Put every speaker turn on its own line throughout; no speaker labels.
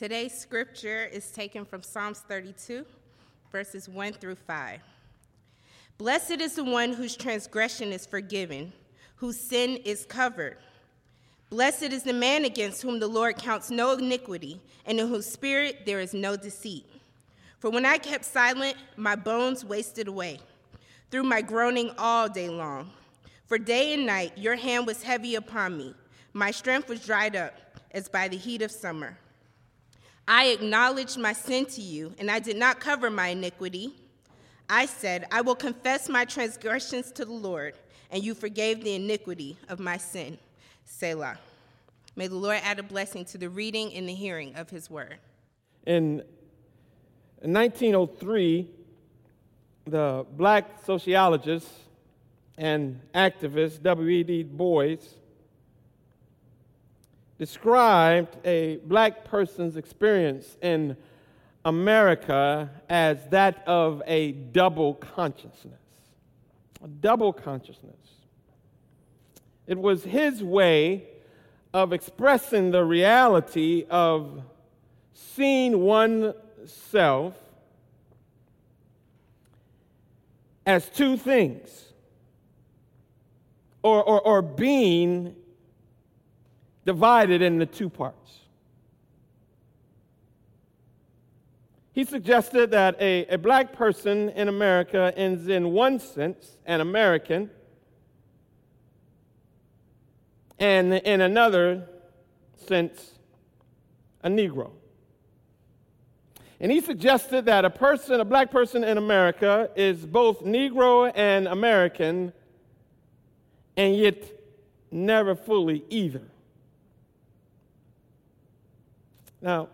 Today's scripture is taken from Psalms 32, verses 1 through 5. Blessed is the one whose transgression is forgiven, whose sin is covered. Blessed is the man against whom the Lord counts no iniquity, and in whose spirit there is no deceit. For when I kept silent, my bones wasted away through my groaning all day long. For day and night your hand was heavy upon me. My strength was dried up as by the heat of summer. I acknowledged my sin to you, and I did not cover my iniquity. I said, I will confess my transgressions to the Lord, and you forgave the iniquity of my sin. Selah. May the Lord add a blessing to the reading and the hearing of his word.
In 1903, the black sociologist and activist W.E.B. Du Bois described a black person's experience in America as that of a double consciousness. A double consciousness. It was his way of expressing the reality of seeing oneself as two things, or, or, or being divided into two parts. He suggested that a, a black person in America is, in one sense, an American, and in another sense, a Negro. And he suggested that a person, a black person in America, is both Negro and American, and yet never fully either. Now,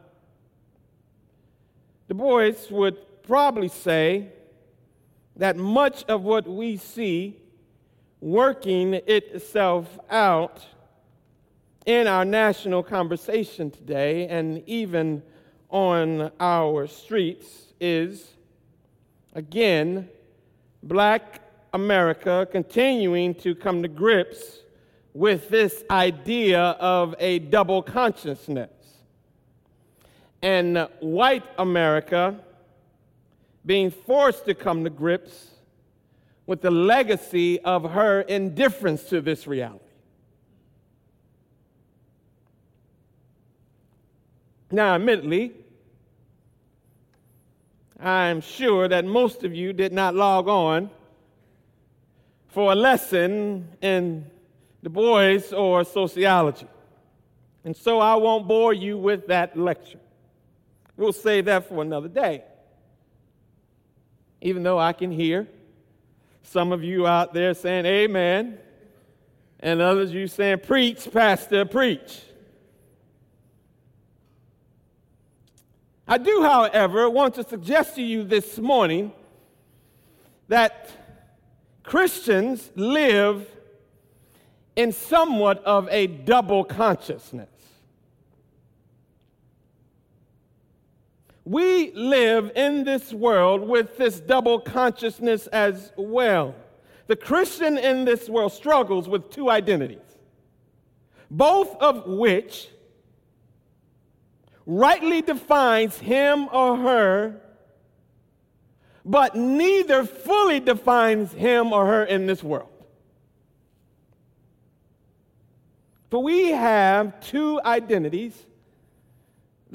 Du Bois would probably say that much of what we see working itself out in our national conversation today and even on our streets is, again, black America continuing to come to grips with this idea of a double consciousness and white America being forced to come to grips with the legacy of her indifference to this reality. Now, admittedly, I'm sure that most of you did not log on for a lesson in Du Bois or sociology. And so I won't bore you with that lecture. We'll save that for another day. Even though I can hear some of you out there saying amen, and others you saying, preach, pastor, preach. I do, however, want to suggest to you this morning that Christians live in somewhat of a double consciousness. We live in this world with this double consciousness as well. The Christian in this world struggles with two identities, both of which rightly defines him or her, but neither fully defines him or her in this world. For we have two identities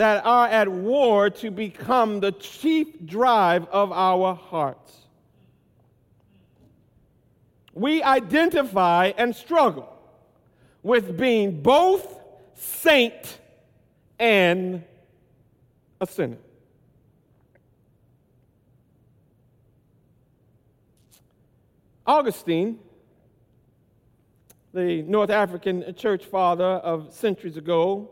that are at war to become the chief drive of our hearts. We identify and struggle with being both saint and a sinner. Augustine, the North African church father of centuries ago,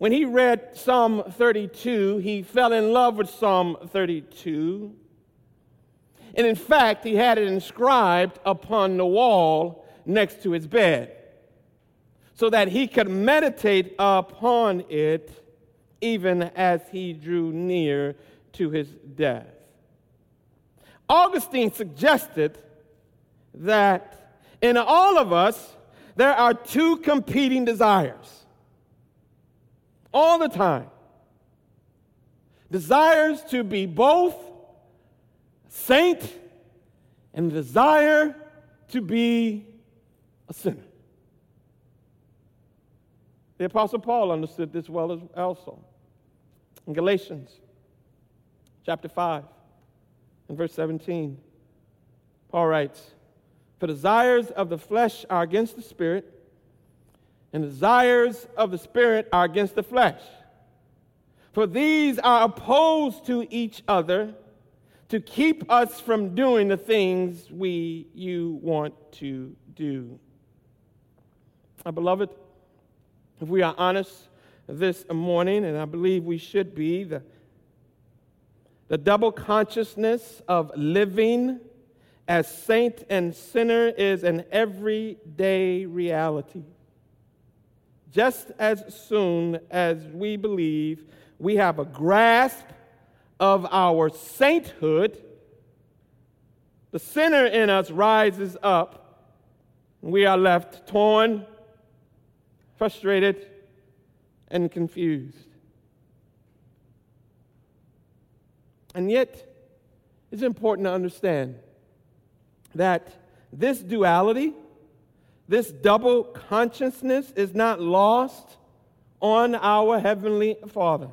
when he read Psalm 32, he fell in love with Psalm 32. And in fact, he had it inscribed upon the wall next to his bed so that he could meditate upon it even as he drew near to his death. Augustine suggested that in all of us, there are two competing desires all the time, desires to be both saint and desire to be a sinner. The Apostle Paul understood this well as also. In Galatians chapter 5 and verse 17, Paul writes, For desires of the flesh are against the spirit, and desires of the spirit are against the flesh. For these are opposed to each other to keep us from doing the things we you want to do. My beloved, if we are honest this morning, and I believe we should be, the, the double consciousness of living as saint and sinner is an everyday reality. Just as soon as we believe we have a grasp of our sainthood, the sinner in us rises up, and we are left torn frustrated, and confused. And yet, it's important to understand that this duality, this double consciousness, is not lost on our Heavenly Father.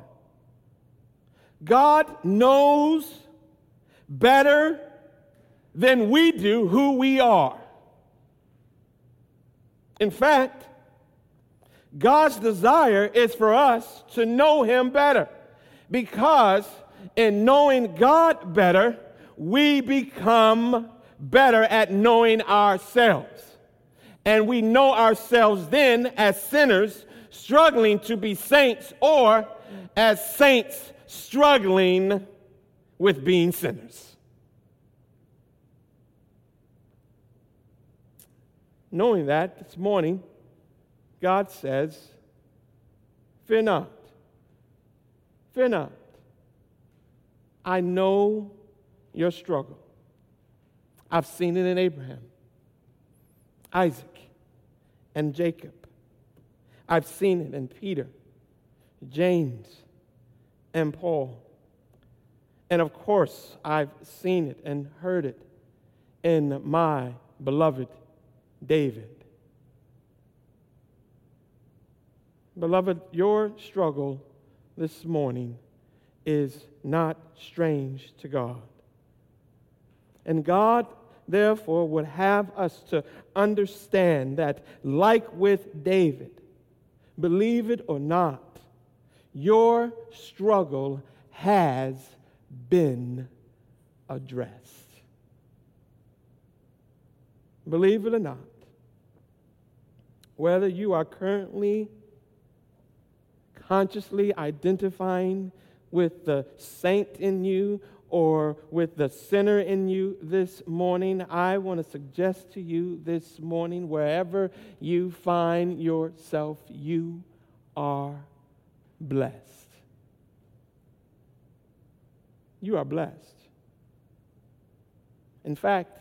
God knows better than we do who we are. In fact, God's desire is for us to know Him better because in knowing God better, we become better at knowing ourselves. And we know ourselves then as sinners struggling to be saints or as saints struggling with being sinners. Knowing that this morning, God says, Fear not. Fear not. I know your struggle. I've seen it in Abraham, Isaac, and Jacob. I've seen it in Peter, James, and Paul. And of course, I've seen it and heard it in my beloved David. Beloved, your struggle this morning is not strange to God. And God, therefore, would have us to understand that, like with David, believe it or not, your struggle has been addressed. Believe it or not, whether you are currently consciously identifying with the saint in you or with the sinner in you this morning, I want to suggest to you this morning, wherever you find yourself, you are blessed. You are blessed. In fact,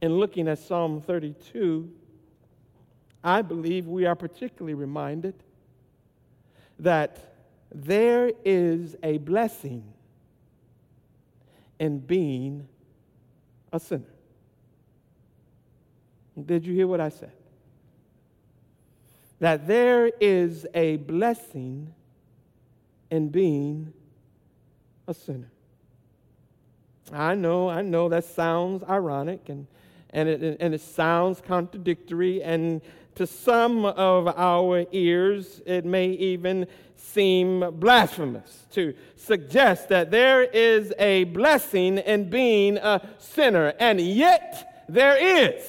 in looking at Psalm 32, I believe we are particularly reminded that there is a blessing in being a sinner. Did you hear what I said? That there is a blessing in being a sinner. I know, I know that sounds ironic and, and, it, and it sounds contradictory, and to some of our ears, it may even seem blasphemous to suggest that there is a blessing in being a sinner, and yet there is.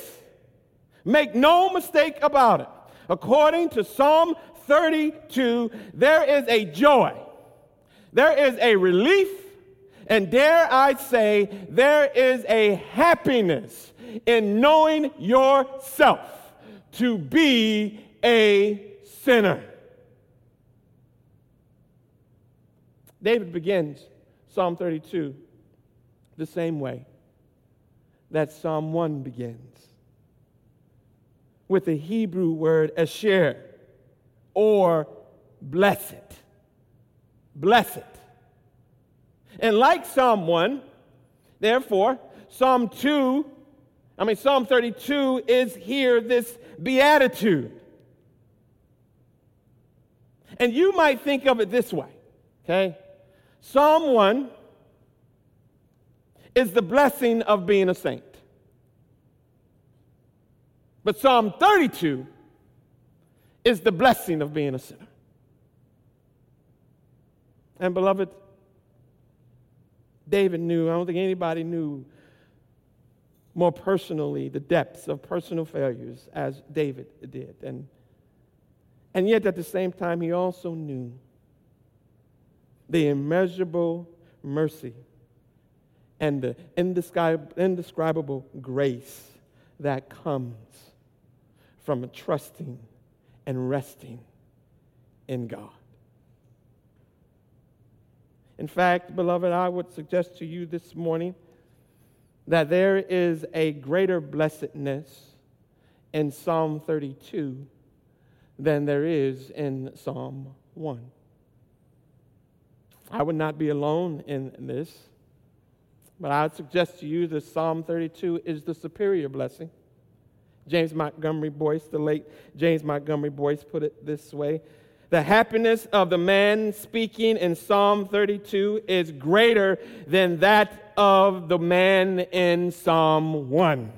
Make no mistake about it. According to Psalm 32, there is a joy, there is a relief, and dare I say, there is a happiness in knowing yourself to be a sinner. David begins Psalm 32 the same way that Psalm 1 begins with the Hebrew word asher or blessed. Blessed. And like Psalm 1, therefore, Psalm 2, I mean, Psalm 32 is here this beatitude. And you might think of it this way, okay? Psalm 1 is the blessing of being a saint. But Psalm 32 is the blessing of being a sinner. And beloved, David knew, I don't think anybody knew more personally the depths of personal failures as David did. And, and yet at the same time, he also knew the immeasurable mercy and the indescribable grace that comes from trusting and resting in God. In fact, beloved, I would suggest to you this morning that there is a greater blessedness in Psalm 32 than there is in Psalm 1. I would not be alone in this, but I would suggest to you that Psalm 32 is the superior blessing. James Montgomery Boice, the late James Montgomery Boice, put it this way The happiness of the man speaking in Psalm 32 is greater than that of the man in Psalm 1.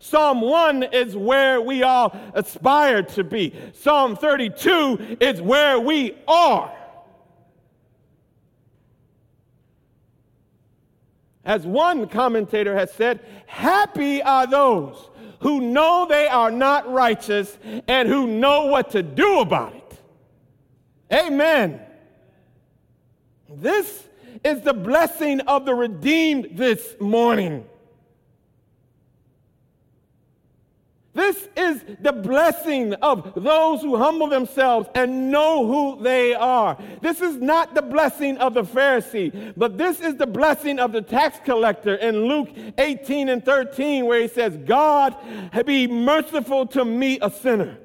Psalm 1 is where we all aspire to be. Psalm 32 is where we are. As one commentator has said, happy are those who know they are not righteous and who know what to do about it. Amen. This is the blessing of the redeemed this morning. This is the blessing of those who humble themselves and know who they are. This is not the blessing of the Pharisee, but this is the blessing of the tax collector in Luke 18 and 13, where he says, God, be merciful to me, a sinner.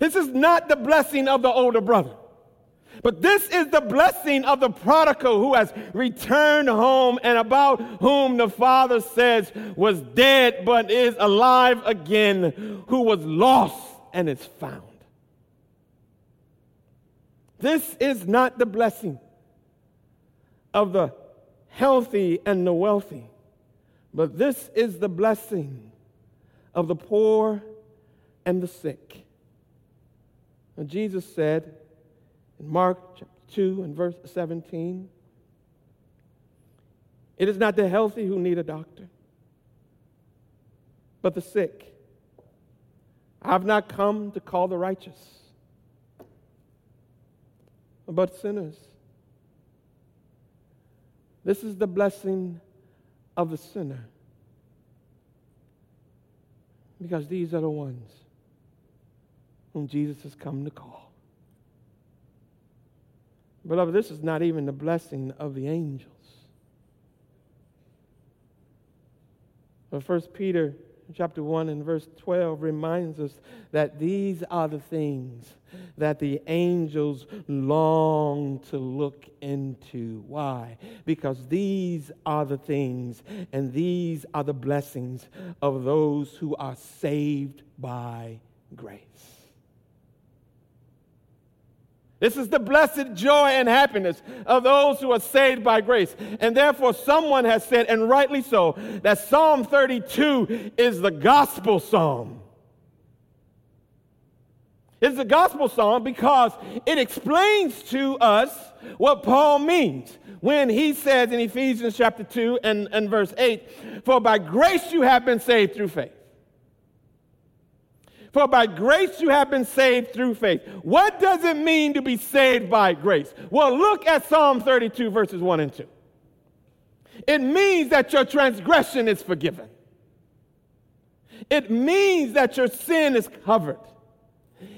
This is not the blessing of the older brother. But this is the blessing of the prodigal who has returned home and about whom the Father says was dead but is alive again, who was lost and is found. This is not the blessing of the healthy and the wealthy, but this is the blessing of the poor and the sick. And Jesus said, in Mark chapter 2 and verse 17. It is not the healthy who need a doctor, but the sick. I've not come to call the righteous, but sinners. This is the blessing of the sinner. Because these are the ones whom Jesus has come to call. Beloved, this is not even the blessing of the angels. But First Peter chapter 1 and verse 12 reminds us that these are the things that the angels long to look into. Why? Because these are the things and these are the blessings of those who are saved by grace. This is the blessed joy and happiness of those who are saved by grace. And therefore, someone has said, and rightly so, that Psalm 32 is the gospel psalm. It's the gospel psalm because it explains to us what Paul means when he says in Ephesians chapter 2 and, and verse 8, For by grace you have been saved through faith. For by grace you have been saved through faith. What does it mean to be saved by grace? Well, look at Psalm 32, verses 1 and 2. It means that your transgression is forgiven, it means that your sin is covered.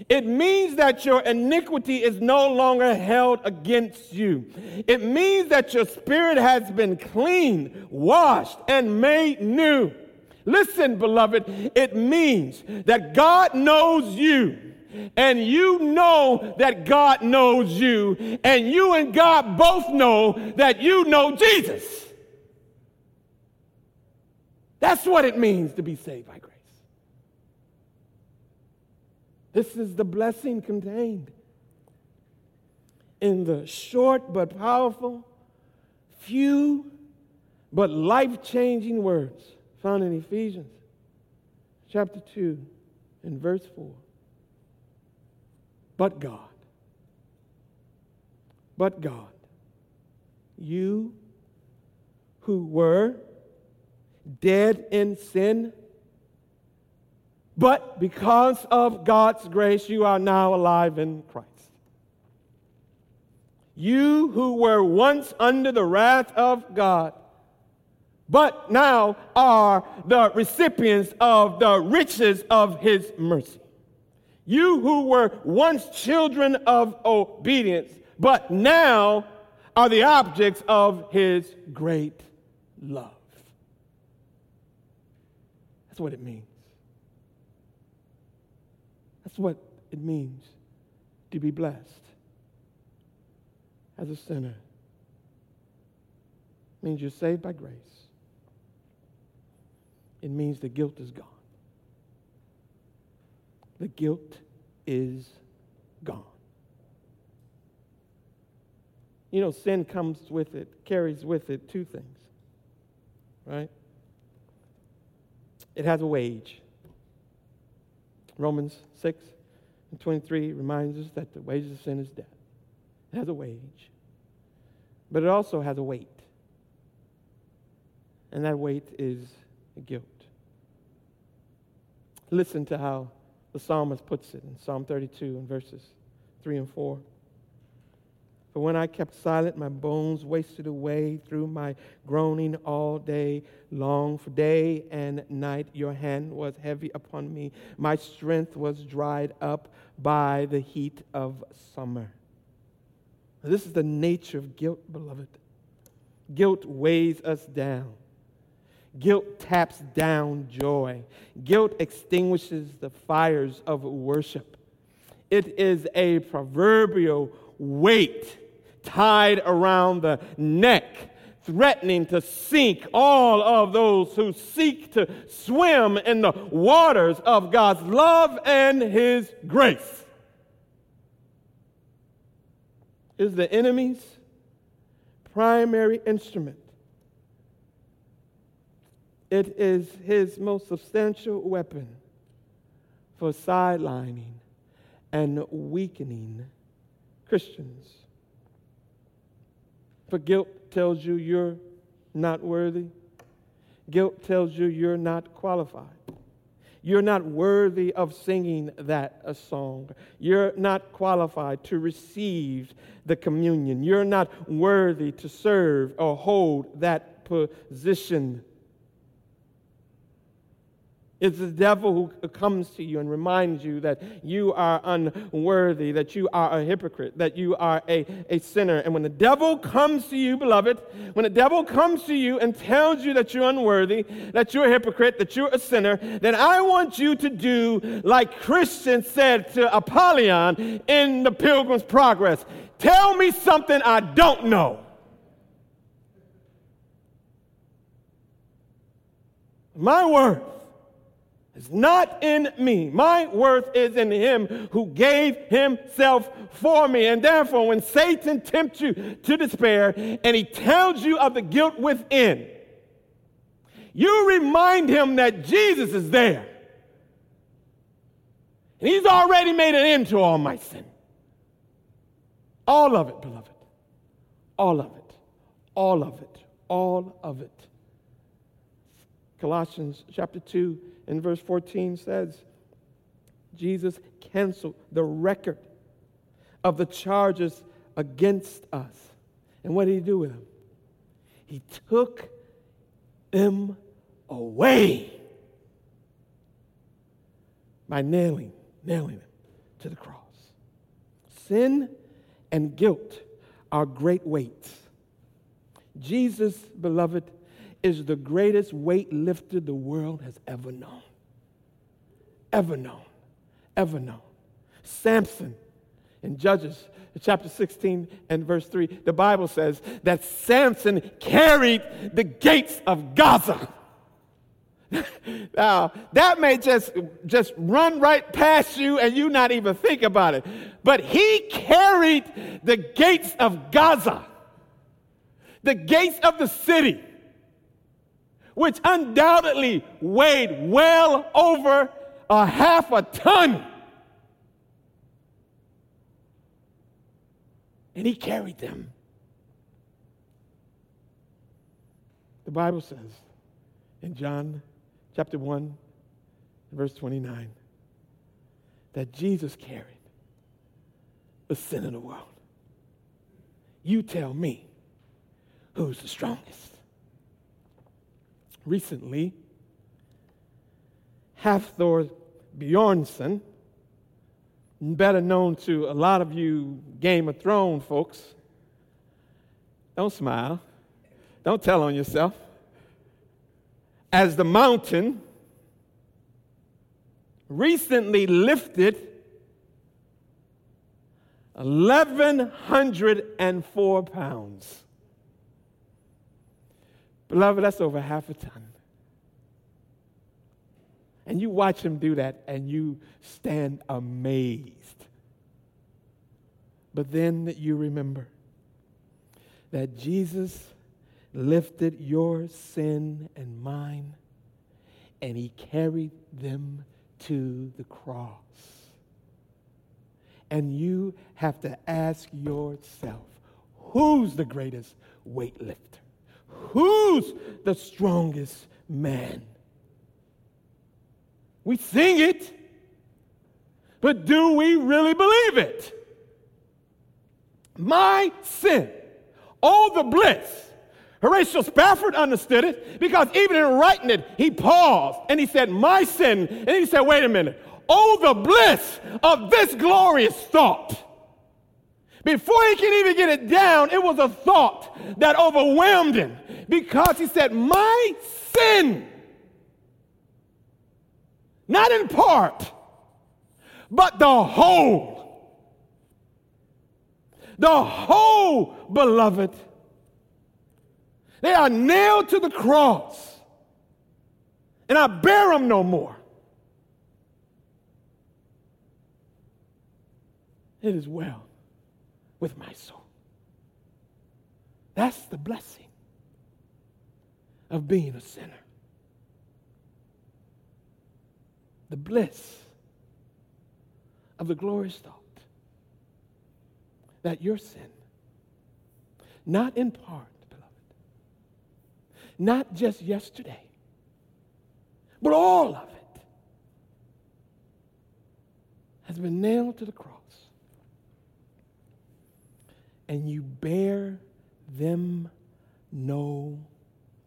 It means that your iniquity is no longer held against you. It means that your spirit has been cleaned, washed, and made new. Listen, beloved, it means that God knows you and you know that God knows you, and you and God both know that you know Jesus. That's what it means to be saved by grace. This is the blessing contained in the short but powerful, few but life changing words found in Ephesians chapter 2 and verse 4. But God, but God, you who were dead in sin, but because of God's grace, you are now alive in Christ. You who were once under the wrath of God, but now are the recipients of the riches of his mercy. You who were once children of obedience, but now are the objects of his great love. That's what it means. That's what it means to be blessed as a sinner. It means you're saved by grace. It means the guilt is gone. The guilt is gone. You know, sin comes with it, carries with it two things, right? it has a wage. Romans 6 and 23 reminds us that the wages of sin is death. It has a wage, but it also has a weight. And that weight is guilt. Listen to how the psalmist puts it in Psalm 32 and verses 3 and 4. For when I kept silent, my bones wasted away through my groaning all day long. For day and night your hand was heavy upon me. My strength was dried up by the heat of summer. This is the nature of guilt, beloved. Guilt weighs us down. Guilt taps down joy. Guilt extinguishes the fires of worship. It is a proverbial weight tied around the neck, threatening to sink all of those who seek to swim in the waters of God's love and His grace. Is the enemy's primary instrument. It is his most substantial weapon for sidelining and weakening Christians. For guilt tells you you're not worthy. Guilt tells you you're not qualified. You're not worthy of singing that a song. You're not qualified to receive the communion. You're not worthy to serve or hold that position. It's the devil who comes to you and reminds you that you are unworthy, that you are a hypocrite, that you are a, a sinner. And when the devil comes to you, beloved, when the devil comes to you and tells you that you're unworthy, that you're a hypocrite, that you're a sinner, then I want you to do like Christian said to Apollyon in the Pilgrim's Progress Tell me something I don't know. My worth is not in me. My worth is in him who gave himself for me. And therefore, when Satan tempts you to despair and he tells you of the guilt within, you remind him that Jesus is there. And he's already made an end to all my sin. All of it, beloved. All of it. All of it. All of it. Colossians chapter 2 in verse 14 says, Jesus canceled the record of the charges against us. And what did he do with them? He took them away by nailing, nailing them to the cross. Sin and guilt are great weights. Jesus, beloved, is the greatest weight weightlifter the world has ever known. Ever known. Ever known. Samson in Judges chapter 16 and verse 3, the Bible says that Samson carried the gates of Gaza. now, that may just, just run right past you and you not even think about it. But he carried the gates of Gaza, the gates of the city, which undoubtedly weighed well over a half a ton. And he carried them. The Bible says in John chapter 1, verse 29, that Jesus carried the sin of the world. You tell me who's the strongest. Recently, Hafthor Bjornsson, better known to a lot of you Game of Thrones folks, don't smile, don't tell on yourself as the mountain recently lifted 1,104 pounds. Beloved, that's over half a ton. And you watch him do that and you stand amazed. But then you remember that Jesus lifted your sin and mine, and he carried them to the cross. And you have to ask yourself who's the greatest weightlifter? Who's the strongest man? We sing it, but do we really believe it? My sin, all the bliss Horatio Spafford understood it because even in writing it, he paused and he said, My sin. And he said, Wait a minute. Oh, the bliss of this glorious thought. Before he can even get it down, it was a thought that overwhelmed him because he said, My sin, not in part, but the whole. The whole, beloved they are nailed to the cross, and I bear them no more. It is well with my soul. That's the blessing of being a sinner. The bliss of the glorious thought that your sin, not in part, beloved, not just yesterday, but all of it has been nailed to the cross. And you bear them no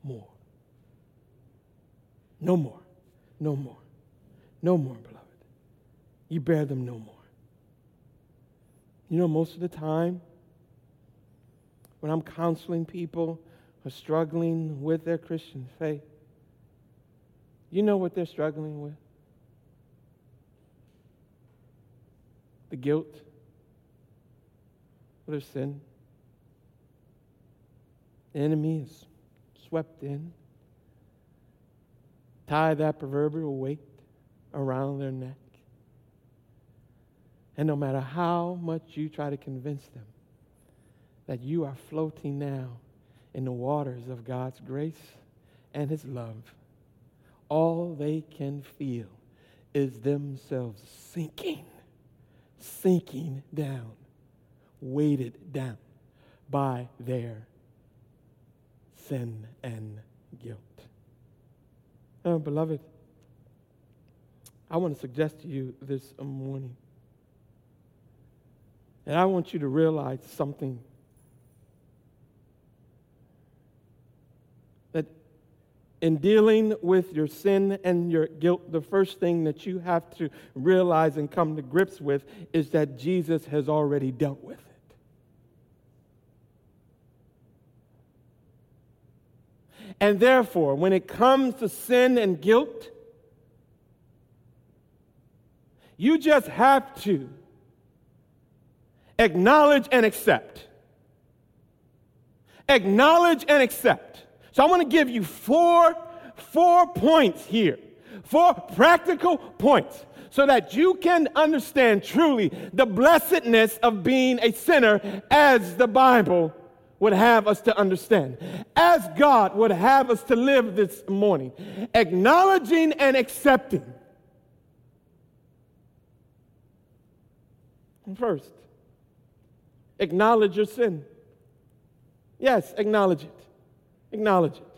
more. No more. No more. No more, beloved. You bear them no more. You know, most of the time, when I'm counseling people, who are struggling with their Christian faith, you know what they're struggling with? The guilt their sin. The enemy is swept in. Tie that proverbial weight around their neck. And no matter how much you try to convince them that you are floating now in the waters of God's grace and His love, all they can feel is themselves sinking, sinking down, weighted down by their sin and guilt. Oh, beloved, I want to suggest to you this morning and I want you to realize something that in dealing with your sin and your guilt, the first thing that you have to realize and come to grips with is that Jesus has already dealt with it. And therefore, when it comes to sin and guilt, you just have to acknowledge and accept. Acknowledge and accept. So I want to give you four, four points here, four practical points, so that you can understand truly the blessedness of being a sinner as the Bible would have us to understand, as God would have us to live this morning, acknowledging and accepting. First, acknowledge your sin. Yes, acknowledge it. Acknowledge it.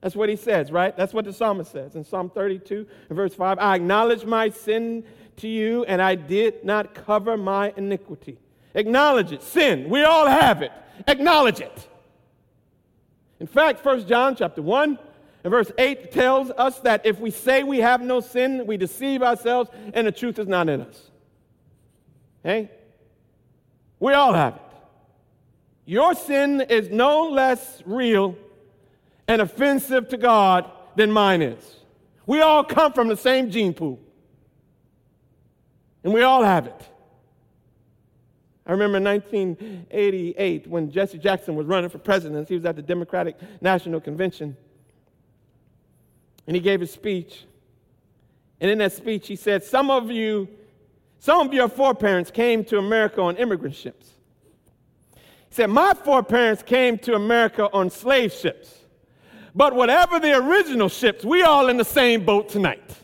That's what he says, right? That's what the psalmist says in Psalm 32 verse 5. I acknowledge my sin to you, and I did not cover my iniquity. Acknowledge it. Sin. We all have it. Acknowledge it. In fact, 1 John chapter 1 and verse 8 tells us that if we say we have no sin, we deceive ourselves and the truth is not in us. Hey? We all have it. Your sin is no less real and offensive to God than mine is. We all come from the same gene pool. And we all have it. I remember in 1988 when Jesse Jackson was running for president. He was at the Democratic National Convention. And he gave a speech. And in that speech, he said, Some of you, some of your foreparents came to America on immigrant ships. He said, My foreparents came to America on slave ships. But whatever the original ships, we all in the same boat tonight.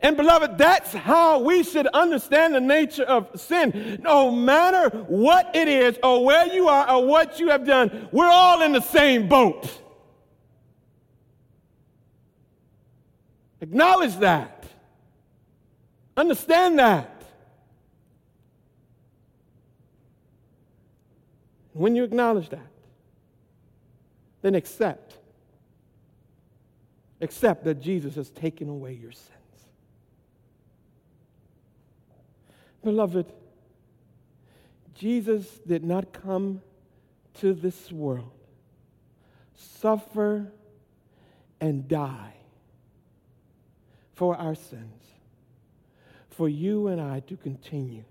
And beloved, that's how we should understand the nature of sin. No matter what it is, or where you are, or what you have done, we're all in the same boat. Acknowledge that. Understand that. When you acknowledge that, then accept. Accept that Jesus has taken away your sin. Beloved, Jesus did not come to this world, suffer, and die for our sins, for you and I to continue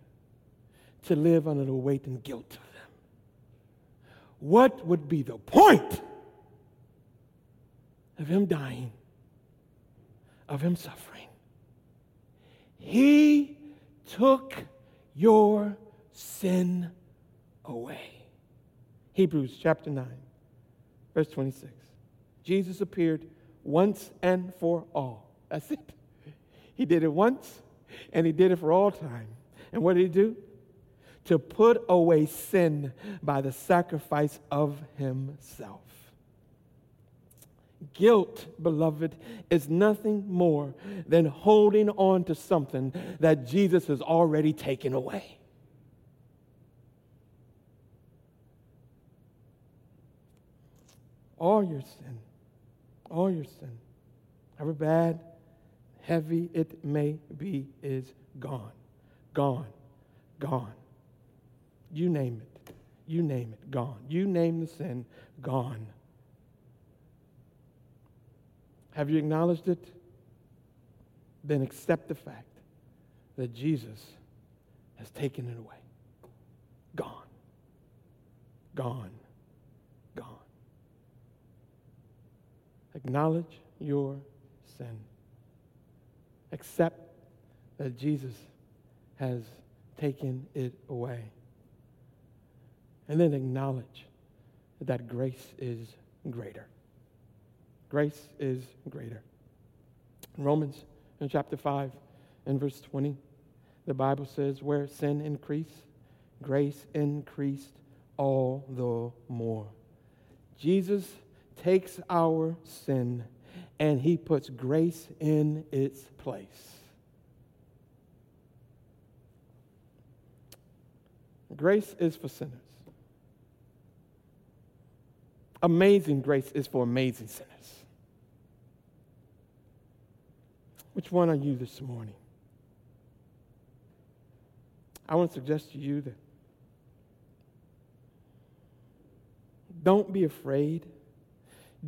to live under the weight and guilt of them. What would be the point of him dying, of him suffering? He took your sin away. Hebrews chapter 9, verse 26. Jesus appeared once and for all. That's it. He did it once and he did it for all time. And what did he do? To put away sin by the sacrifice of himself. Guilt, beloved, is nothing more than holding on to something that Jesus has already taken away. All your sin, all your sin, however bad, heavy it may be, is gone, gone, gone. You name it, you name it, gone. You name the sin, gone. Have you acknowledged it? Then accept the fact that Jesus has taken it away. Gone. Gone. Gone. Acknowledge your sin. Accept that Jesus has taken it away. And then acknowledge that grace is greater. Grace is greater. Romans in chapter 5 and verse 20, the Bible says, Where sin increased, grace increased all the more. Jesus takes our sin and he puts grace in its place. Grace is for sinners. Amazing grace is for amazing sinners. Which one are you this morning? I want to suggest to you that Don't be afraid.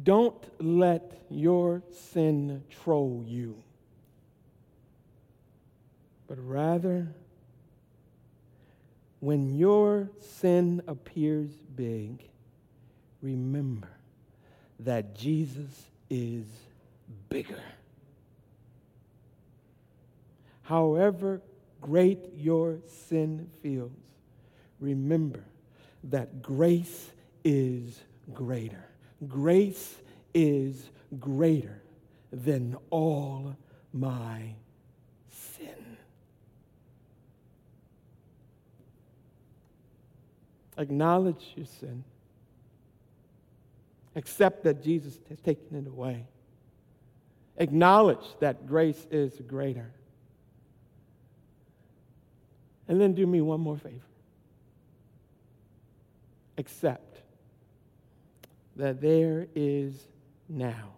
Don't let your sin troll you, but rather, when your sin appears big, remember that Jesus is bigger. However great your sin feels, remember that grace is greater. Grace is greater than all my sin. Acknowledge your sin. Accept that Jesus has taken it away. Acknowledge that grace is greater. And then do me one more favor. Accept that there is now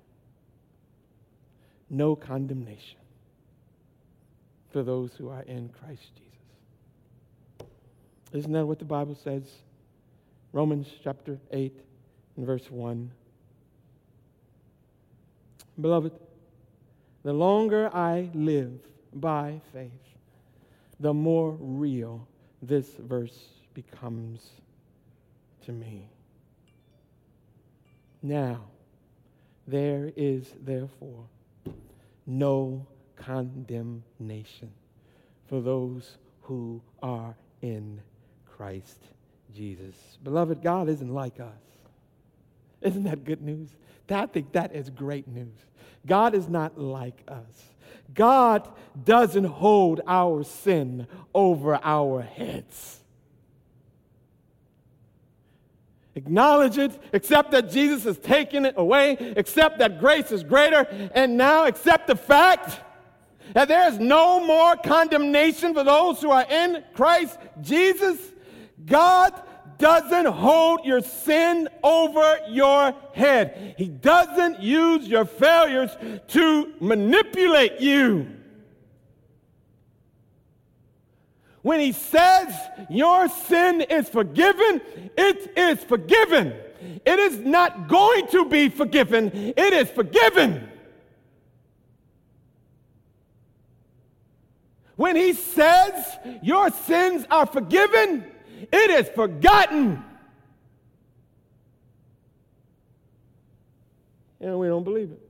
no condemnation for those who are in Christ Jesus. Isn't that what the Bible says? Romans chapter 8 and verse 1. Beloved, the longer I live by faith, the more real this verse becomes to me. Now, there is therefore no condemnation for those who are in Christ Jesus. Beloved, God isn't like us. Isn't that good news? I think that is great news. God is not like us. God doesn't hold our sin over our heads. Acknowledge it, accept that Jesus has taken it away, accept that grace is greater, and now accept the fact that there is no more condemnation for those who are in Christ Jesus. God doesn't hold your sin over your head. He doesn't use your failures to manipulate you. When he says your sin is forgiven, it is forgiven. It is not going to be forgiven, it is forgiven. When he says your sins are forgiven, it is forgotten. And we don't believe it.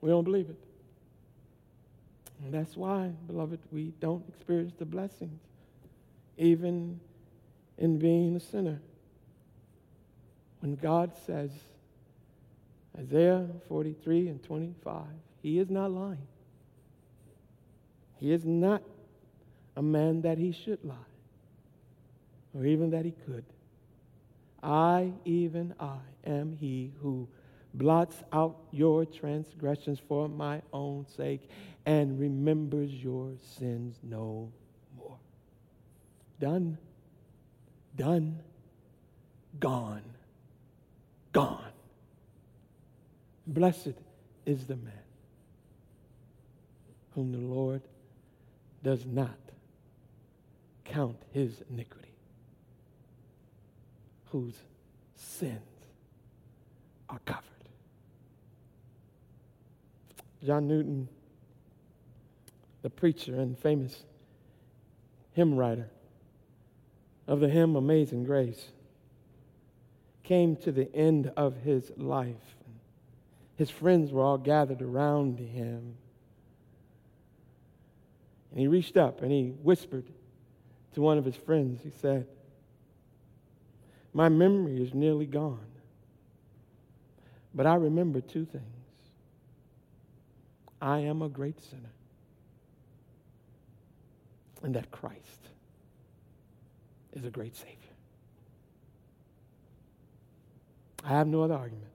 We don't believe it. And that's why, beloved, we don't experience the blessings, even in being a sinner. When God says, Isaiah 43 and 25, He is not lying. He is not a man that he should lie or even that he could. I, even I, am he who blots out your transgressions for my own sake and remembers your sins no more. Done, done, gone, gone. Blessed is the man whom the Lord does not count his iniquity whose sins are covered. John Newton, the preacher and famous hymn writer of the hymn Amazing Grace, came to the end of his life. His friends were all gathered around him. And he reached up and he whispered to one of his friends, he said, my memory is nearly gone. But I remember two things I am a great sinner, and that Christ is a great Savior. I have no other argument,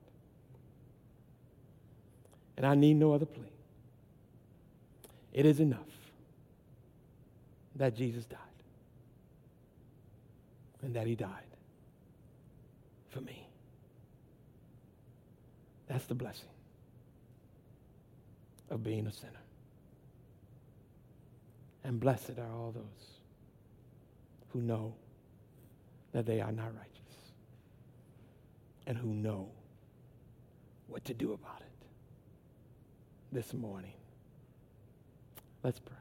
and I need no other plea. It is enough that Jesus died and that He died for me. That's the blessing of being a sinner. And blessed are all those who know that they are not righteous. and who know what to do about it this morning. Let's pray.